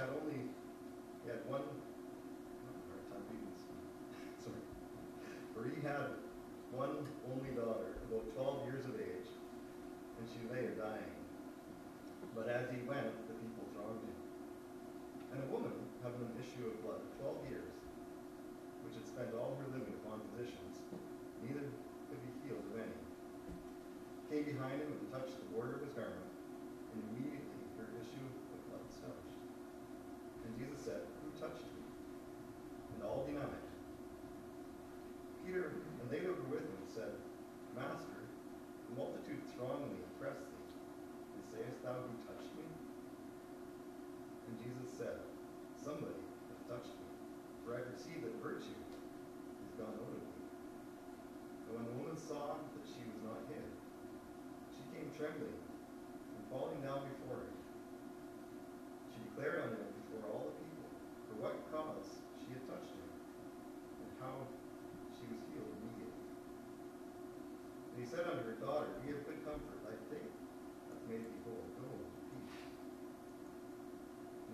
had only, he had one, oh, hard time reading this, sorry, for he had one only daughter, about 12 years of age, and she lay dying. But as he went, the people thronged him. And a woman, having an issue of blood 12 years, which had spent all her living upon physicians, neither could be healed of any, came behind him and touched the border of his garment.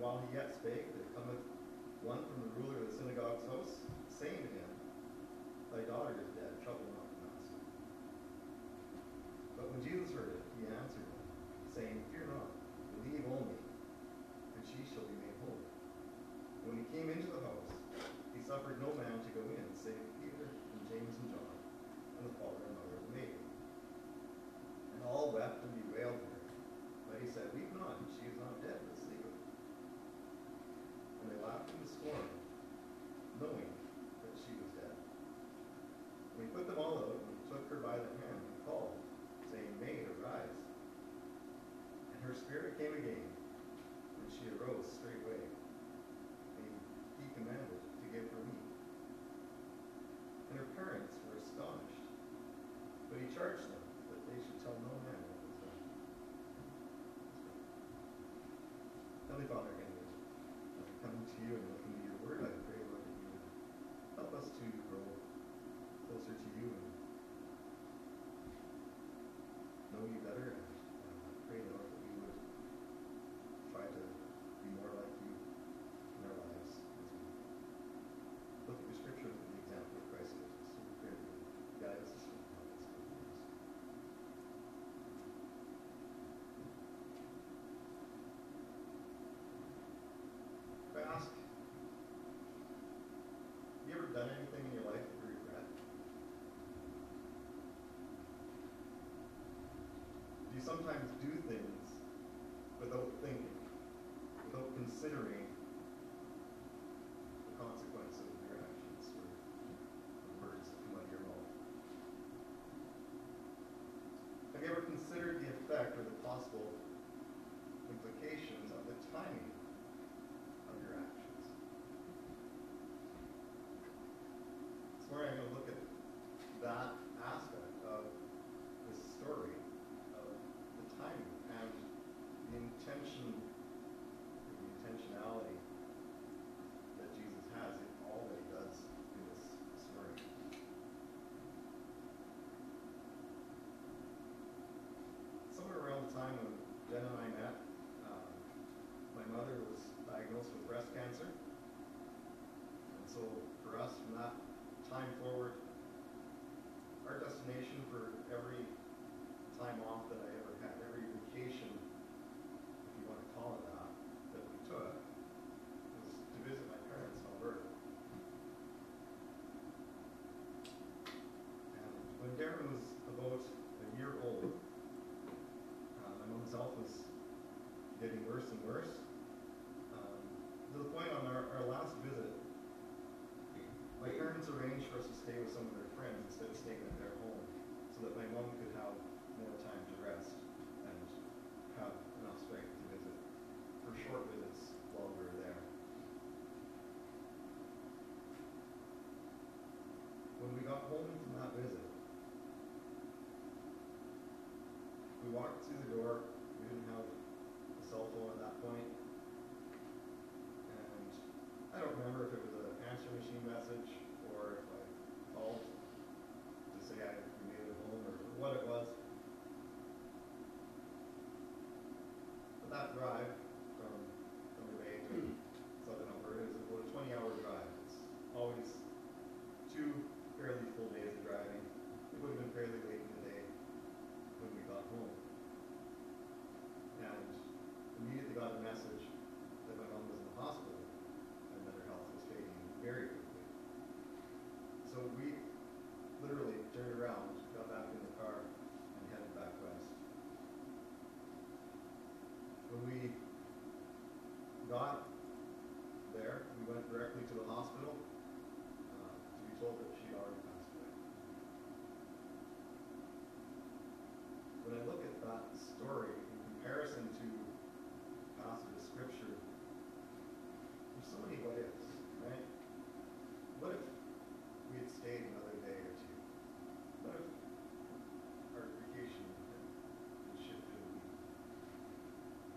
while he yet spake, there cometh one from the ruler of the synagogue's house, saying to him, Thy daughter is dead, trouble not the master. But when Jesus heard it, he answered him, saying, know you better. Karen was about a year old. Uh, my mom's health was getting worse and worse. Um, to the point on our, our last visit, my parents arranged for us to stay with some of their friends instead of staying at their home so that my mom could have more time to rest and have enough strength to visit for short visits while we were there. When we got home we walked through the door. We didn't have a cell phone at that point. And I don't remember if it was an answer machine message or if I called to say I made it home or what it was. But that drive from Thunder Bay to Southern Alberta is about a 20 hour drive. It's always two fairly full days of driving. It would have been fairly late in the day when we got home. And immediately got a message that my mom was in the hospital and that her health was fading very quickly. So we literally turned around, got back in the car, and headed back west. When we got there, we went directly to the hospital uh, to be told that she'd already passed away. When I look at that story in comparison to passages of scripture, there's so many what ifs, right? What if we had stayed another day or two? What if our vacation had been shifted a week?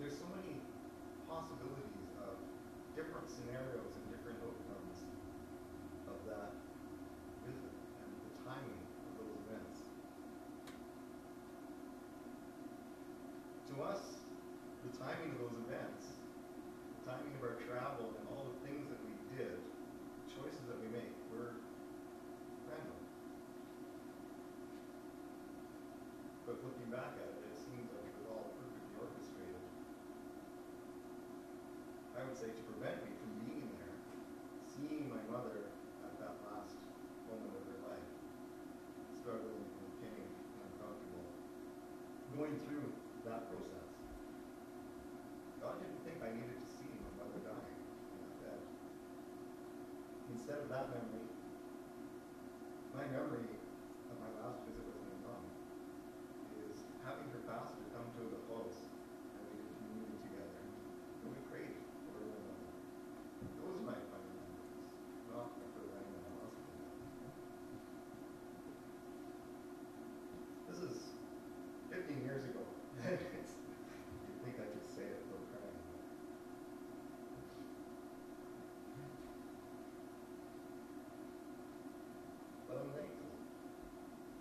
There's so many possibilities of different scenarios and different outcomes of that visit and the timing of those events. To us, the timing of those events, the timing of our travel and all the things that we did, the choices that we make, were random. But looking back at it, it seems like it was all perfectly orchestrated. I would say to prevent me from being there, seeing my mother at that last moment of her life, struggling in pain and uncomfortable, going through that process. God didn't think I needed to see my mother dying in that bed. Instead of that memory, my memory of my last visit with my mom is having her pastor come to the house and we did communion together. And we prayed for one another. Those are my final memories, not of her lying in the hospital. This is 15 years ago. It's- You'd think I could say it without crying. But I'm thankful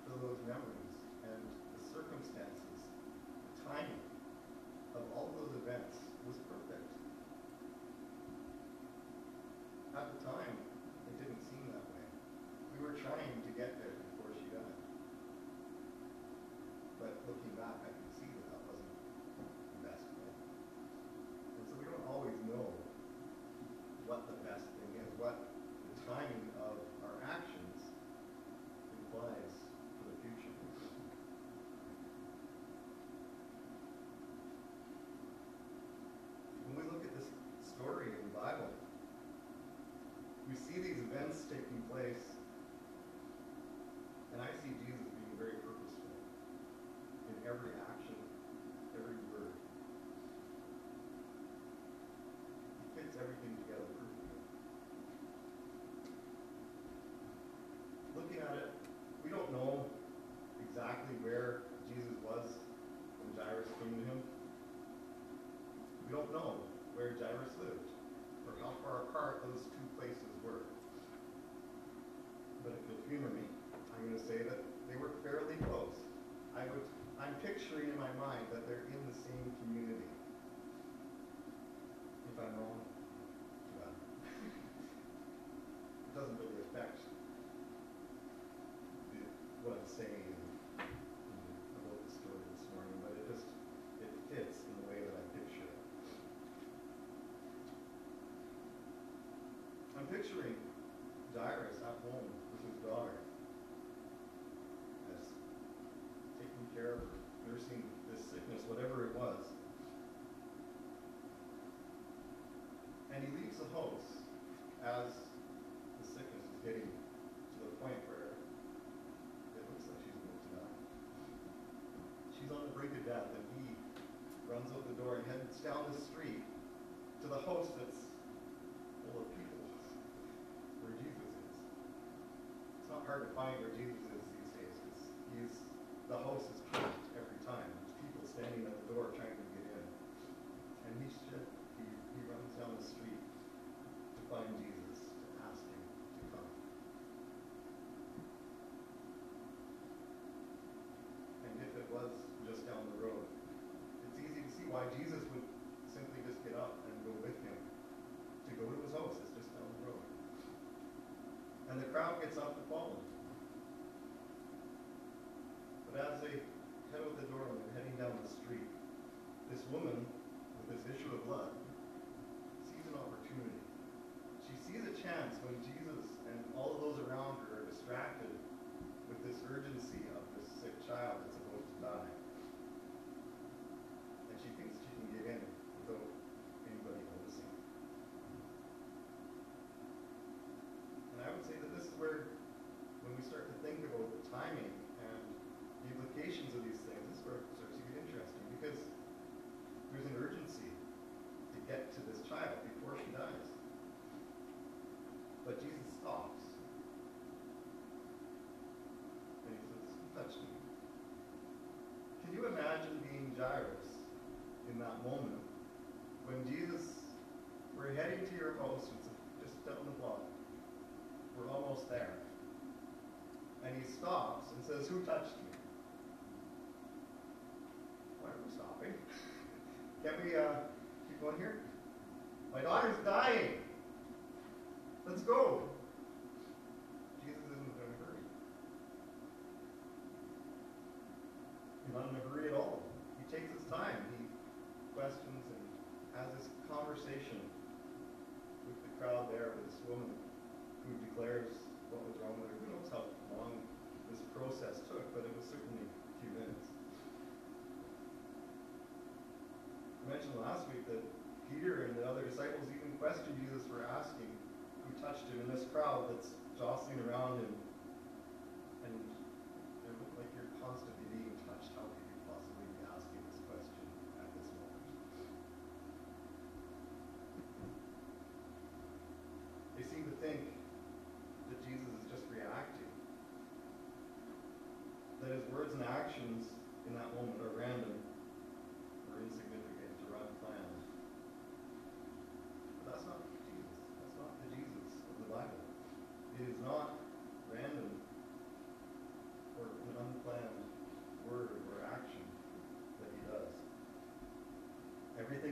for those memories and the circumstances, the timing of all those events was perfect. At the time, it didn't seem that way. We were trying to get there before she died. But looking back, I can see that that wasn't the best way. And so we don't always know what the best thing is, what the timing of our actions implies for the future. When we look at this story in the Bible, we see these events taking place, and I see Jesus being very purposeful in every action, every word. He fits everything together perfectly. Looking at it, we don't know exactly where Jesus was when Jairus came to him. We don't know where Jairus lived or how far apart those two places were. But if you'll humor me, I'm going to say that they were fairly close. I would, I'm picturing in my mind that they're in the same community. If I'm wrong, that, that he runs out the door and heads down the street to the house that's full of people where Jesus is. It's not hard to find where Jesus is these days because he's, the host. is crowd gets off the phone. But as they head out the door and they're heading down the street, this woman with this issue of blood Jairus in that moment. When Jesus, we're heading to your house, it's just down the block. We're almost there. And he stops and says, Who touched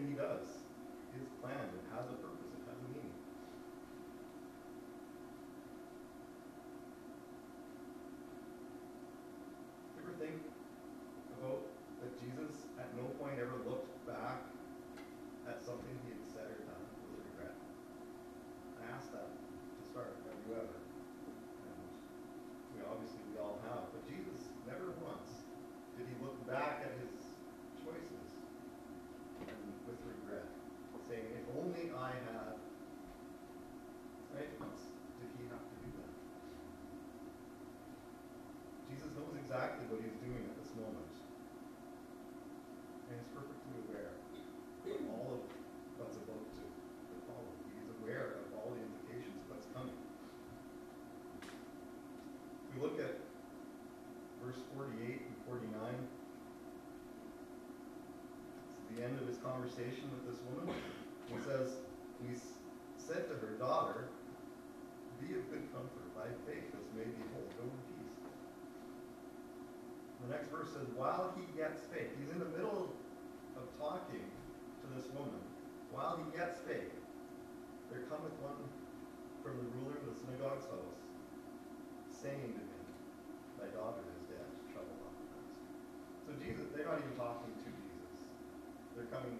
He does. conversation with this woman. He says, he said to her daughter, be of good comfort, thy faith has made thee whole, go in peace. The next verse says, while he yet spake, he's in the middle of talking to this woman, while he yet spake, there cometh one from the ruler of the synagogue's house, saying to him, thy daughter is dead, trouble not. So Jesus, they're not even talking to Jesus. They're coming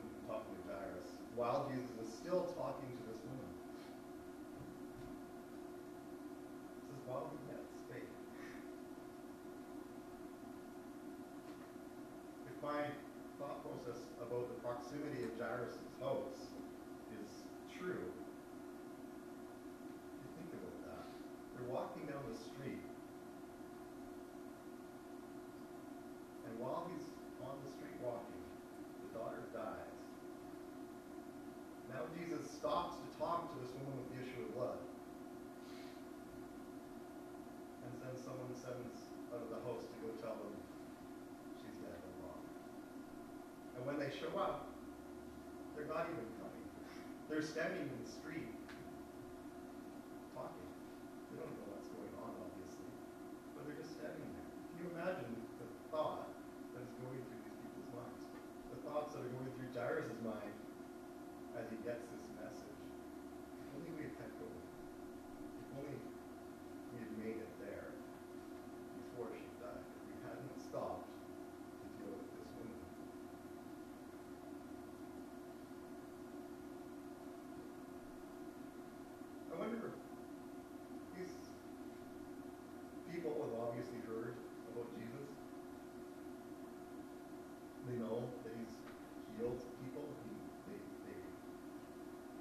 the street. And while he's on the street walking, the daughter dies. Now Jesus stops to talk to this woman with the issue of blood. And then someone sends out of the host to go tell them she's dead or wrong. And when they show up, they're not even coming. They're standing in the street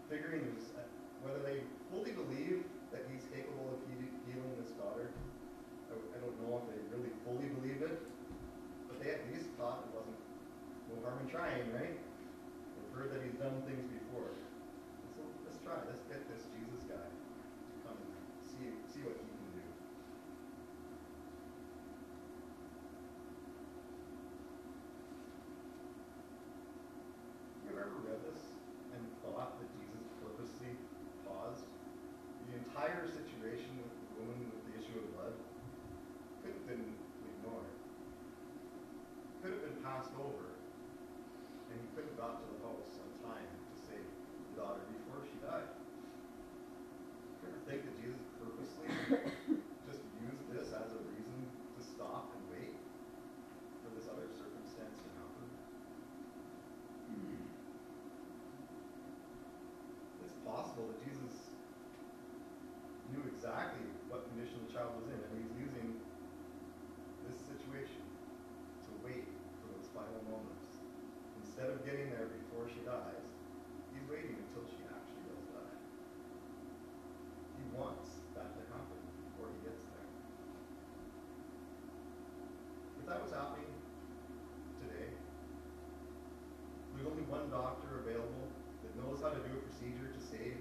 figuring these, uh, whether they fully believe that he's capable of healing this daughter. I, I don't know if they really fully believe it, but they at least thought it wasn't no harm in trying, right? They've heard that he's done things before. getting there before she dies. He's waiting until she actually does die. He wants that to happen before he gets there. If that was happening today, there's only one doctor available that knows how to do a procedure to save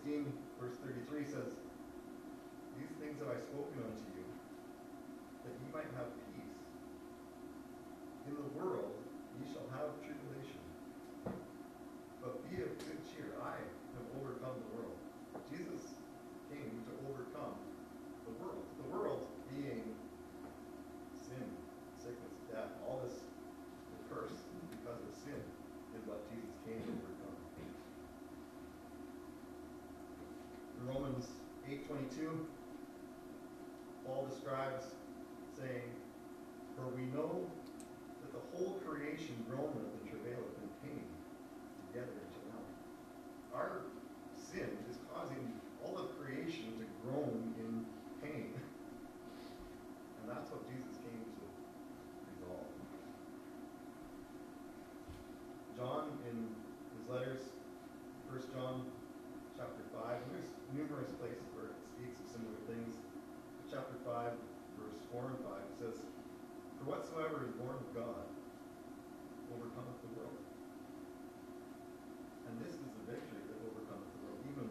16, verse 33 says, These things have I spoken unto you, that ye might have peace. In the world ye shall have tribulation. But be of good cheer, I have overcome the world. Jesus came to overcome the world. The world being sin, sickness, death, all this the curse because of sin is what Jesus came to overcome. In Romans 8:22, Paul describes saying, For we know that the whole creation groaneth and travaileth in pain together until now. Our sin is causing all of creation to groan in pain. And that's what Jesus came to resolve. John, in his letters, 1 John chapter 5, and there's numerous places where it speaks of similar things. Chapter 5, verse 4 and 5, it says, For whatsoever is born of God overcometh the world. And this is the victory that overcometh the world, even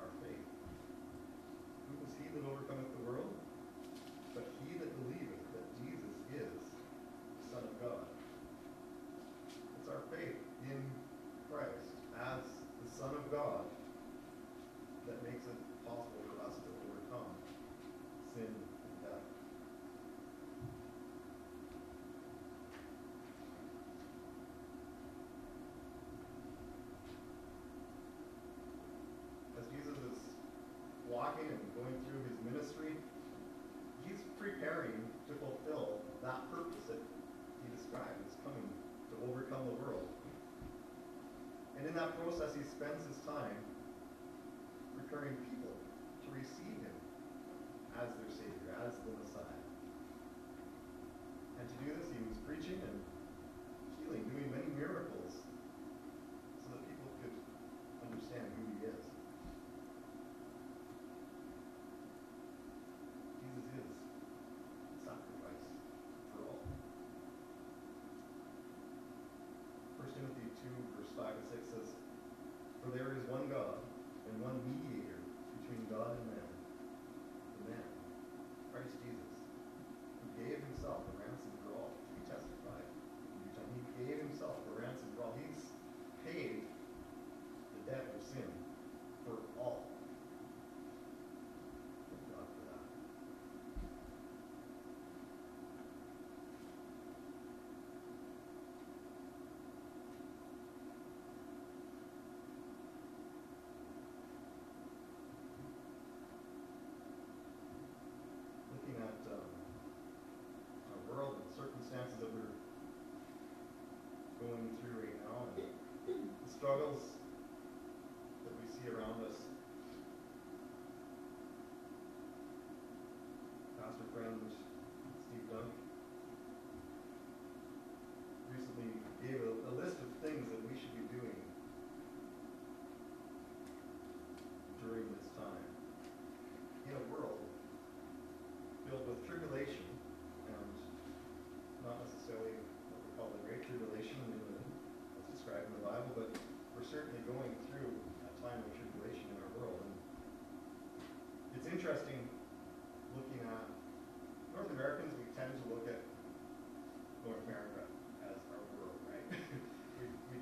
our faith. Who is he that overcometh the world? But he that believeth that Jesus is the Son of God. It's our faith in Christ as the Son of God that makes it possible for us to overcome sin and death. As Jesus is walking and going through his ministry, he's preparing to fulfill that purpose that he described as coming to overcome the world. And in that process, he spends his time preparing people to receive him as their Savior, as the Messiah. And to do this, he was preaching and healing, doing many miracles so that people could understand who he is. Jesus is the sacrifice for all. 1 Timothy 2, verse 5 and 6 says, For there is one God and one mediator between God and man, the man, Christ Jesus, who gave himself a ransom for all. He testified. He gave himself a ransom for all. He's paid the debt of sin for all. Thank God for that. looking at um, our world and circumstances that we're going through right now and the struggles that we see around us. Pastor friend Steve Dunk recently gave a, a list of things that we should be doing during this time in a world filled with tribulation and not necessarily what we call the Great Tribulation in the, as described in the Bible, but we're certainly going through a time of tribulation in our world. And it's interesting looking at North Americans, we tend to look at North America as our world, right? we, we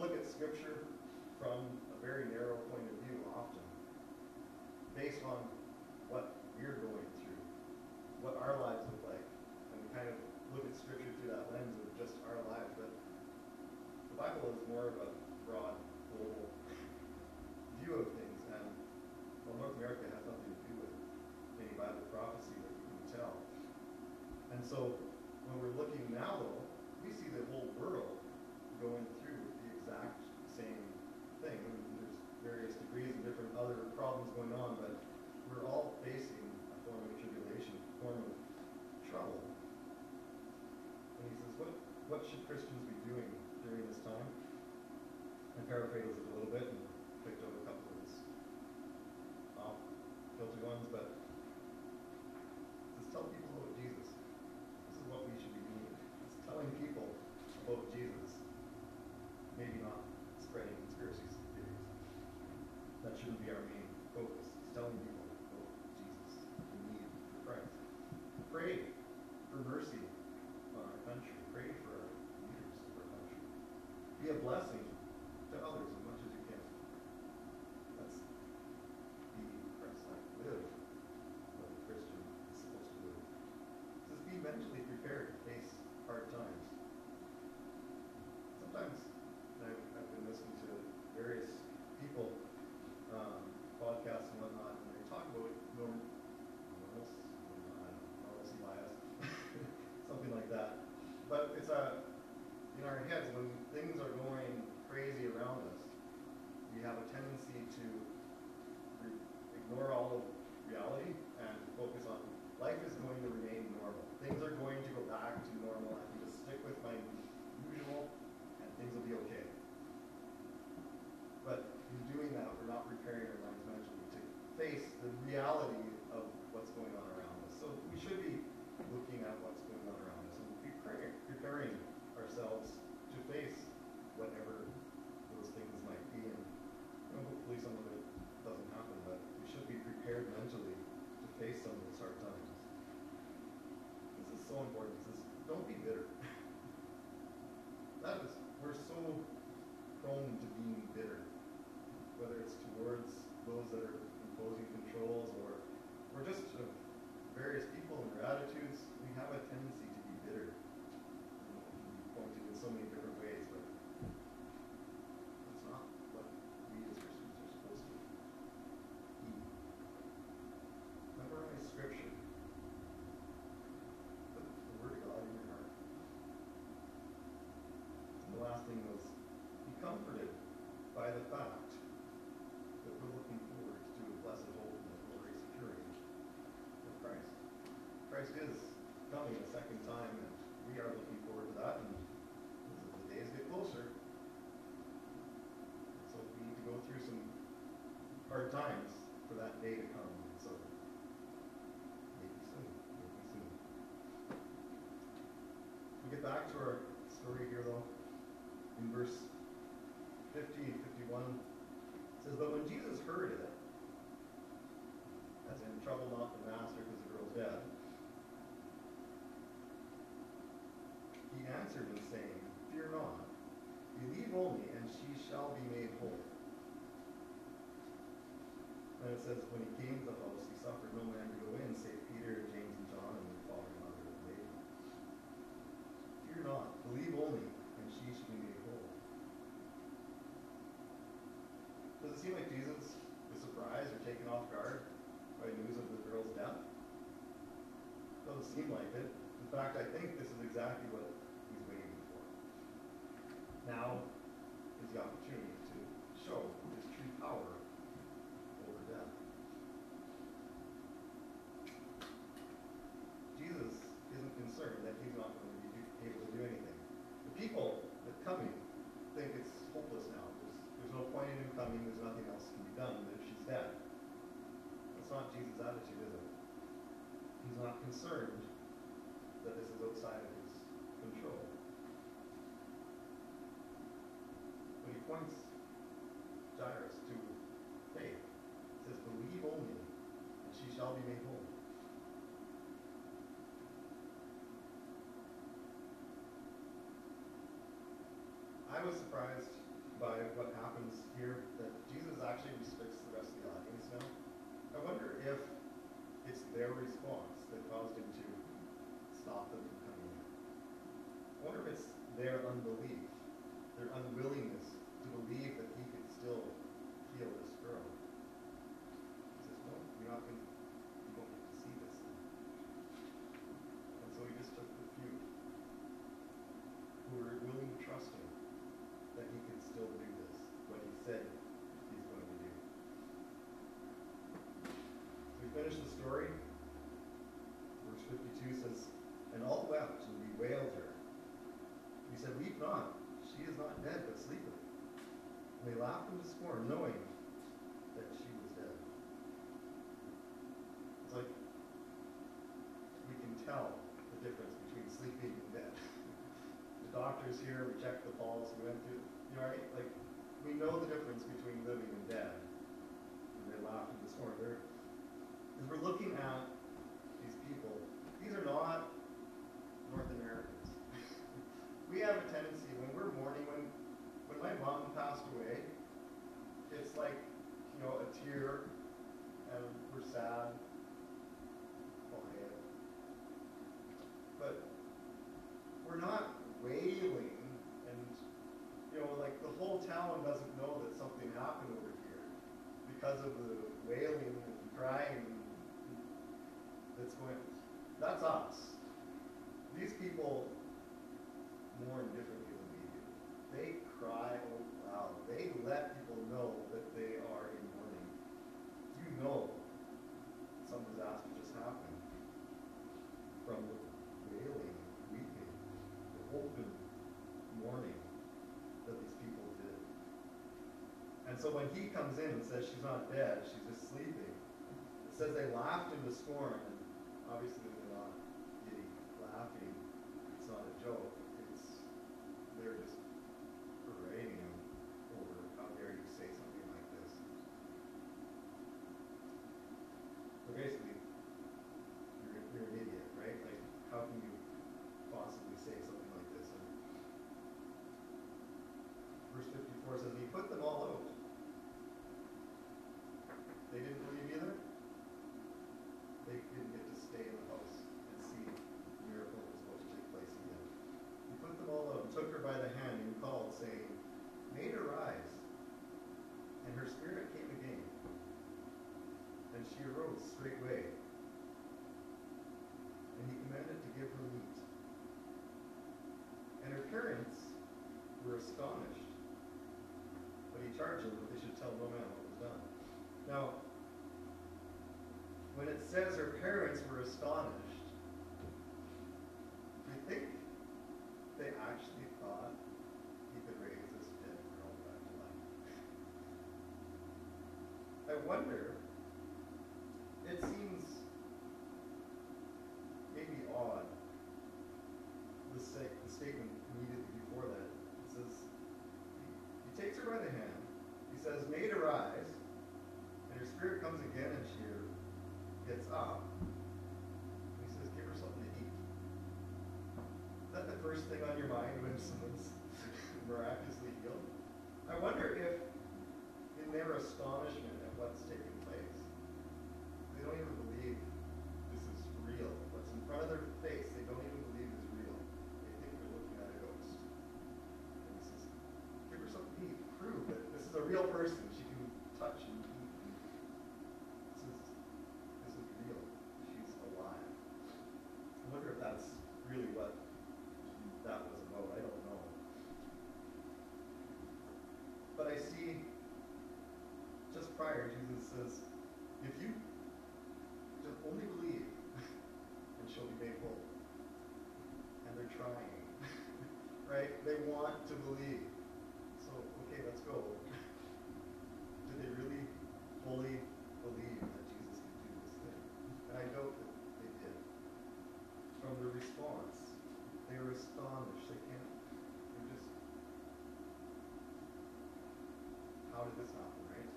look at Scripture from a very narrow point of view often, based on what we're going through what our lives look like, and we kind of look at Scripture through that lens of just our lives. But the Bible is more of a broad, global view of things, and well, North America has nothing any Bible prophecy that you can tell. And so, when we're looking now, though, we see the whole world going through the exact same thing. I mean, there's various degrees and different other problems going on, but we're all facing a form of tribulation, a form of trouble. And he says, what, what should Christians be doing during this time? I paraphrase it a little bit and picked up a couple of his off guilty ones, but just tell people about about Jesus, maybe not spreading conspiracy theories. That shouldn't be our main focus. It's telling people about Jesus, the need for Christ. Pray for mercy on our country. Pray for our leaders of our country. Be a blessing to others as much as you can. Let's be Christ-like. Live what a Christian is supposed to live. Just be mentally prepared to face hard times. Sometimes I've, I've been listening to various people, um, podcasts and whatnot, and they talk about norm, normals, I don't know, normalcy bias, something like that. But it's a, in our heads, when things are going crazy around us, we have a tendency to re- ignore all of reality and focus on life is going to remain normal. Things are going to go back to normal. I can just stick with my usual and things will be okay. But in doing that, we're not preparing our minds mentally to face the reality of what's going on around us. So we should be looking at what's going on around us and be preparing, preparing ourselves to face whatever those things might be. And you know, hopefully some of it doesn't happen, but we should be prepared mentally to face some of those hard times. This is so important. This is, don't be bitter. that is, we're so prone to being bitter, whether it's towards those that are imposing controls or, or just various people and their attitudes. We have a tendency to be bitter. You know, it can be pointed in so many different ways, but it's not what we as Christians are supposed to be. Memorize scripture. Put the word of God in your heart. And the last thing was be comforted by the fact that we're looking forward to a blessed hope and the glory securing of Christ. Christ is coming a second time, and we are looking forward to that. And as the days get closer, so we need to go through some hard times for that day to come. So maybe soon, maybe soon. We get back to our story here though. In verse 50, 51, it says, But when Jesus heard it, as in trouble not the master because the girl's dead, he answered saying, Fear not, believe only, and she shall be made whole. And it says, when he came to the house, he suffered no man to go in, save Peter, and James, and John, and the father and mother and lady. Fear not, believe only, and she shall be made whole. Does it seem like Jesus is surprised or taken off guard by news of the girl's death? Doesn't seem like it. In fact, I think this is exactly what. Now is the opportunity to show his true power over death. Jesus isn't concerned that he's not going to be able to do anything. The people that coming think it's hopeless now. There's, there's no point in him coming. There's nothing else can be done. That she's dead. That's not Jesus' attitude, is it? He's not concerned that this is outside of his control. But he points Jairus to faith. Says, Believe only, and she shall be made whole. I was surprised by what happens here, that Jesus actually restricts the rest of the audience now. I wonder if it's their response that caused him to stop them from coming in. I wonder if it's their unbelief, their unwillingness believe that he could still heal this girl. He says, no, you're not going to, you won't get to see this. And so he just took the few who were willing to trust him that he could still do this, what he said he's going to do. So we finish the story. Verse 52 says, And all wept and bewailed her. He said, Weep not, she is not dead, but sleepeth. And they laughed him to scorn, knowing that she was dead. It's like we can tell the difference between sleeping and dead. The doctor doctors here reject the Pauls who went through, you know, right? Like, we know the difference between living and dead. And they laughed in. They're, because we're looking at these people. These are not North Americans. we have a tendency when we're mourning, when when my mom passed away, it's like, you know, a tear and we're sad. Okay. But we're not wailing and you know, like the whole town doesn't know that something happened over here because of the wailing and crying that's going that's us. These people mourn differently than we do. They cry out loud. They let people know that they are in mourning. You know some disaster just happened from the wailing, weeping, the open mourning that these people did. And so when he comes in and says she's not dead, she's just sleeping, it says they laughed in the storm. And obviously they're not giddy laughing. It's not a joke. It's they're just parading him over how dare you say something like this. So basically, you're, you're an idiot, right? Like, how can you possibly say something like this? And verse 54 says, He put them all out. They didn't believe either. They didn't get to stay in the house and see the miracle that was supposed to take place again. He put them all out and took her by the hand and called, saying, Made her rise. And her spirit came again. And she arose straightway. And he commanded to give her meat. And her parents were astonished. That they should tell no man what was done. Now, when it says her parents were astonished, you think they actually thought he could raise this dead girl back to life? I wonder, it seems maybe odd, the, sta- the statement immediately before that. It says, he, takes her by the hand, says, made her rise, and her spirit comes again and she gets up. And he says, give her something to eat. Is that the first thing on your mind when someone's miraculously healed? I wonder if, in their astonishment at what's taking place, they don't even believe this is real. What's in front of their face, they don't even believe is real. They think they're looking at a ghost. And he says, give her something to eat. Prove that this is a real person. She can touch and eat. And this is this is real. She's alive. I wonder if that's really what that was about. I don't know. But I see just prior, Jesus says, if you just only believe, and she'll be made whole. And they're trying. Right? They want to believe. So, okay, let's go. Do they really fully believe that Jesus could do this thing? And I doubt that they did. From the response, they were astonished. They can't, they're just, how did this happen, right?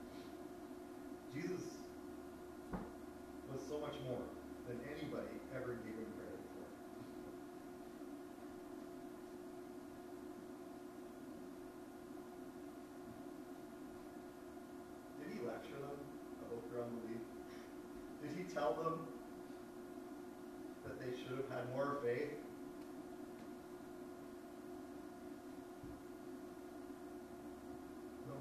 Jesus was so much more than anybody ever gave him credit for. Did he lecture them about their unbelief? Did he tell them that they should have had more faith? No.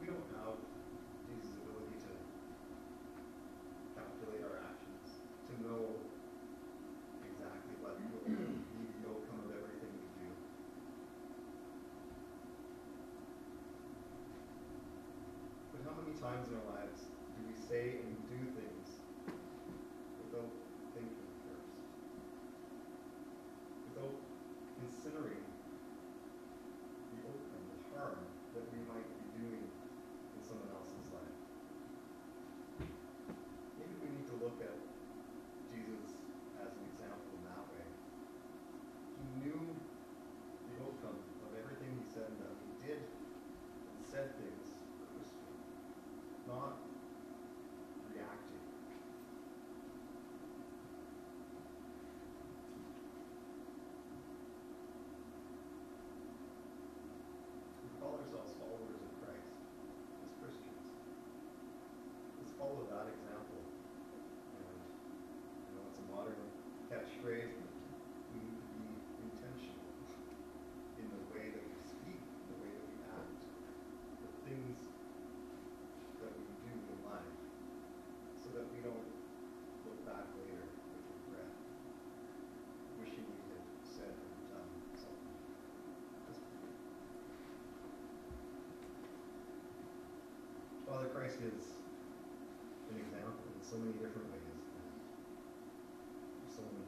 We don't have Jesus' ability to calculate our actions, to know exactly what will be the outcome of everything we do. But how many times in our all about example. And, you know, it's a modern catchphrase, but we need to be intentional in the way that we speak, the way that we act, the things that we do in life, so that we don't look back later with regret, wishing we had said or done something. Father Christ is so many different ways. There's so many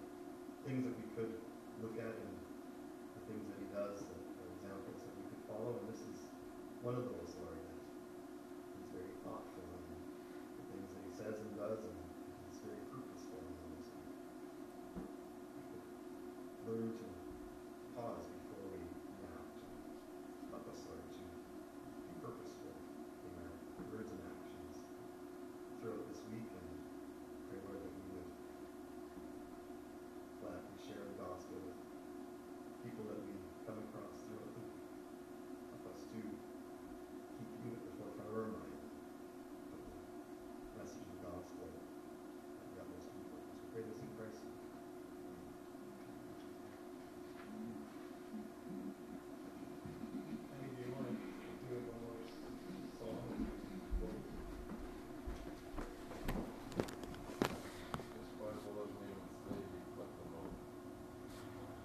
things that we could look at and the things that he does the, are examples that we could follow, and this is one of those.